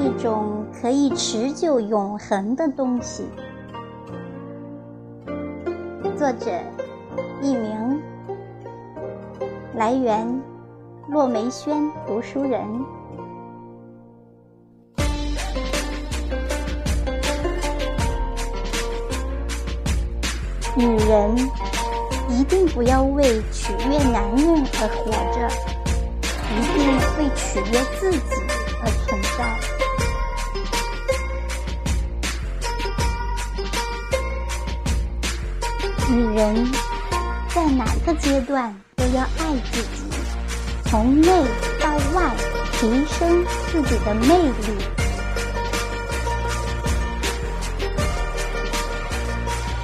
一种可以持久永恒的东西。作者：佚名，来源：骆梅轩读书人。女人一定不要为取悦男人而活着，一定为取悦自己女人在哪个阶段都要爱自己，从内到外提升自己的魅力。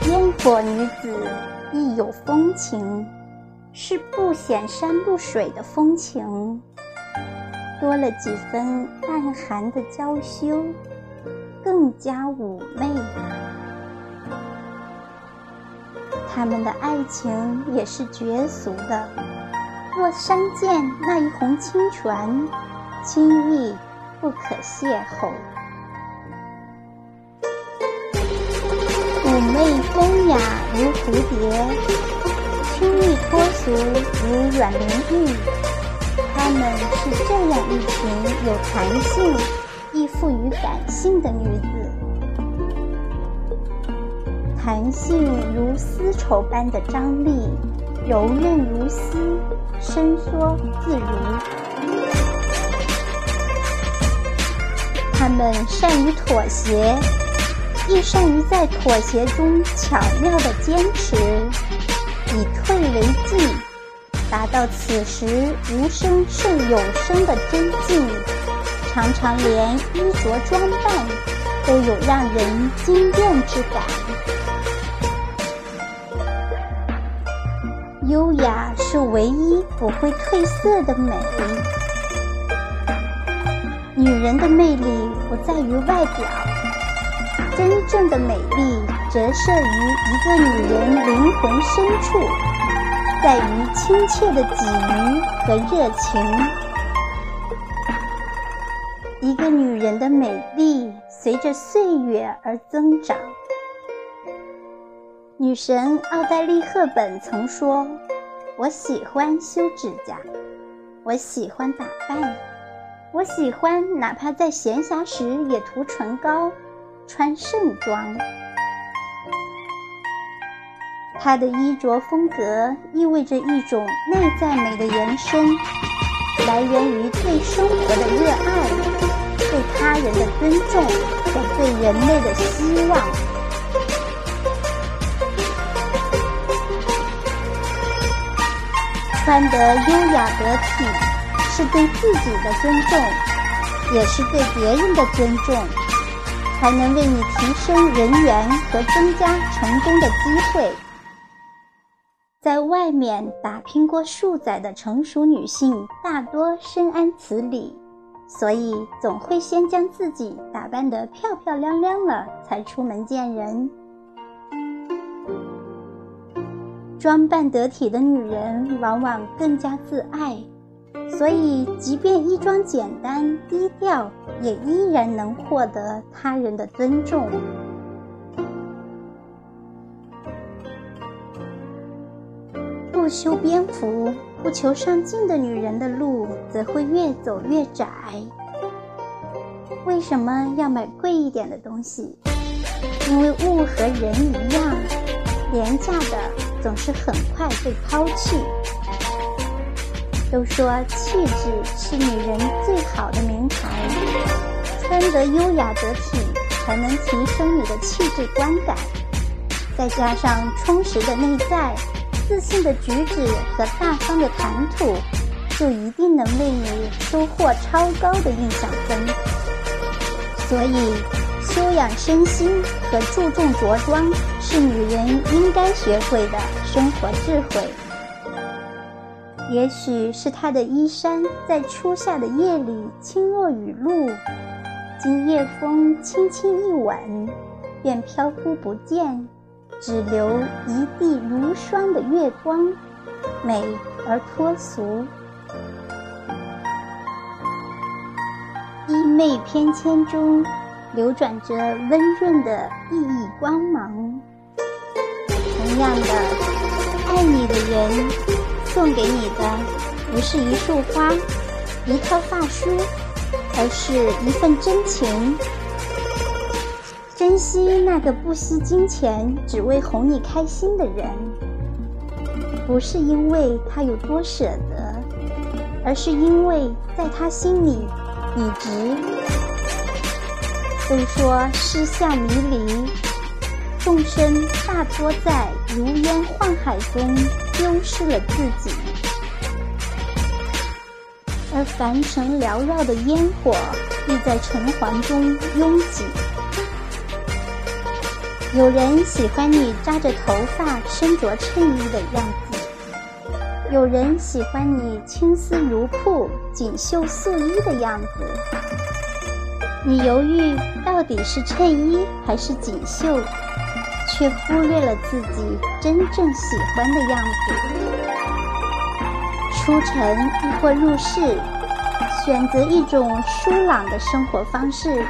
烟火女子亦有风情，是不显山露水的风情，多了几分暗含的娇羞，更加妩媚。他们的爱情也是绝俗的。若相见那一泓清泉，轻易不可邂逅。妩媚风雅如蝴蝶，轻易脱俗如阮玲玉。她们是这样一群有弹性、亦富于感性的女子。弹性如丝绸般的张力，柔韧如丝，伸缩自如。他们善于妥协，亦善于在妥协中巧妙的坚持，以退为进，达到此时无声胜有声的真境。常常连衣着装扮都有让人惊艳之感。优雅是唯一不会褪色的美。女人的魅力不在于外表，真正的美丽折射于一个女人灵魂深处，在于亲切的给予和热情。一个女人的美丽随着岁月而增长。女神奥黛丽·赫本曾说：“我喜欢修指甲，我喜欢打扮，我喜欢哪怕在闲暇时也涂唇膏、穿盛装。”她的衣着风格意味着一种内在美的延伸，来源于对生活的热爱、对他人的尊重和对人类的希望。穿得优雅得体，是对自己的尊重，也是对别人的尊重，才能为你提升人缘和增加成功的机会。在外面打拼过数载的成熟女性，大多深谙此理，所以总会先将自己打扮得漂漂亮亮了，才出门见人。装扮得体的女人往往更加自爱，所以即便衣装简单低调，也依然能获得他人的尊重。不修边幅、不求上进的女人的路，则会越走越窄。为什么要买贵一点的东西？因为物和人一样，廉价的。总是很快被抛弃。都说气质是女人最好的名牌，穿得优雅得体，才能提升你的气质观感。再加上充实的内在、自信的举止和大方的谈吐，就一定能为你收获超高的印象分。所以。修养身心和注重着装是女人应该学会的生活智慧。也许是她的衣衫在初夏的夜里轻若雨露，经夜风轻轻一吻，便飘忽不见，只留一地如霜的月光，美而脱俗。衣。袂翩跹中流转着温润的熠熠光芒。同样的，爱你的人送给你的不是一束花、一套发梳，而是一份真情。珍惜那个不惜金钱只为哄你开心的人，不是因为他有多舍得，而是因为在他心里你值。都说诗向迷离，众生大多在如烟幻海中丢失了自己，而凡尘缭绕的烟火亦在尘寰中拥挤。有人喜欢你扎着头发、身着衬衣的样子；有人喜欢你青丝如瀑、锦绣素衣的样子。你犹豫到底是衬衣还是锦绣，却忽略了自己真正喜欢的样子。出尘亦或入世，选择一种舒朗的生活方式，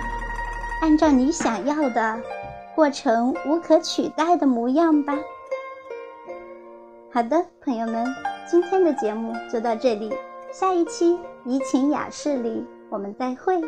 按照你想要的。过成无可取代的模样吧。好的，朋友们，今天的节目就到这里，下一期怡情雅事里我们再会。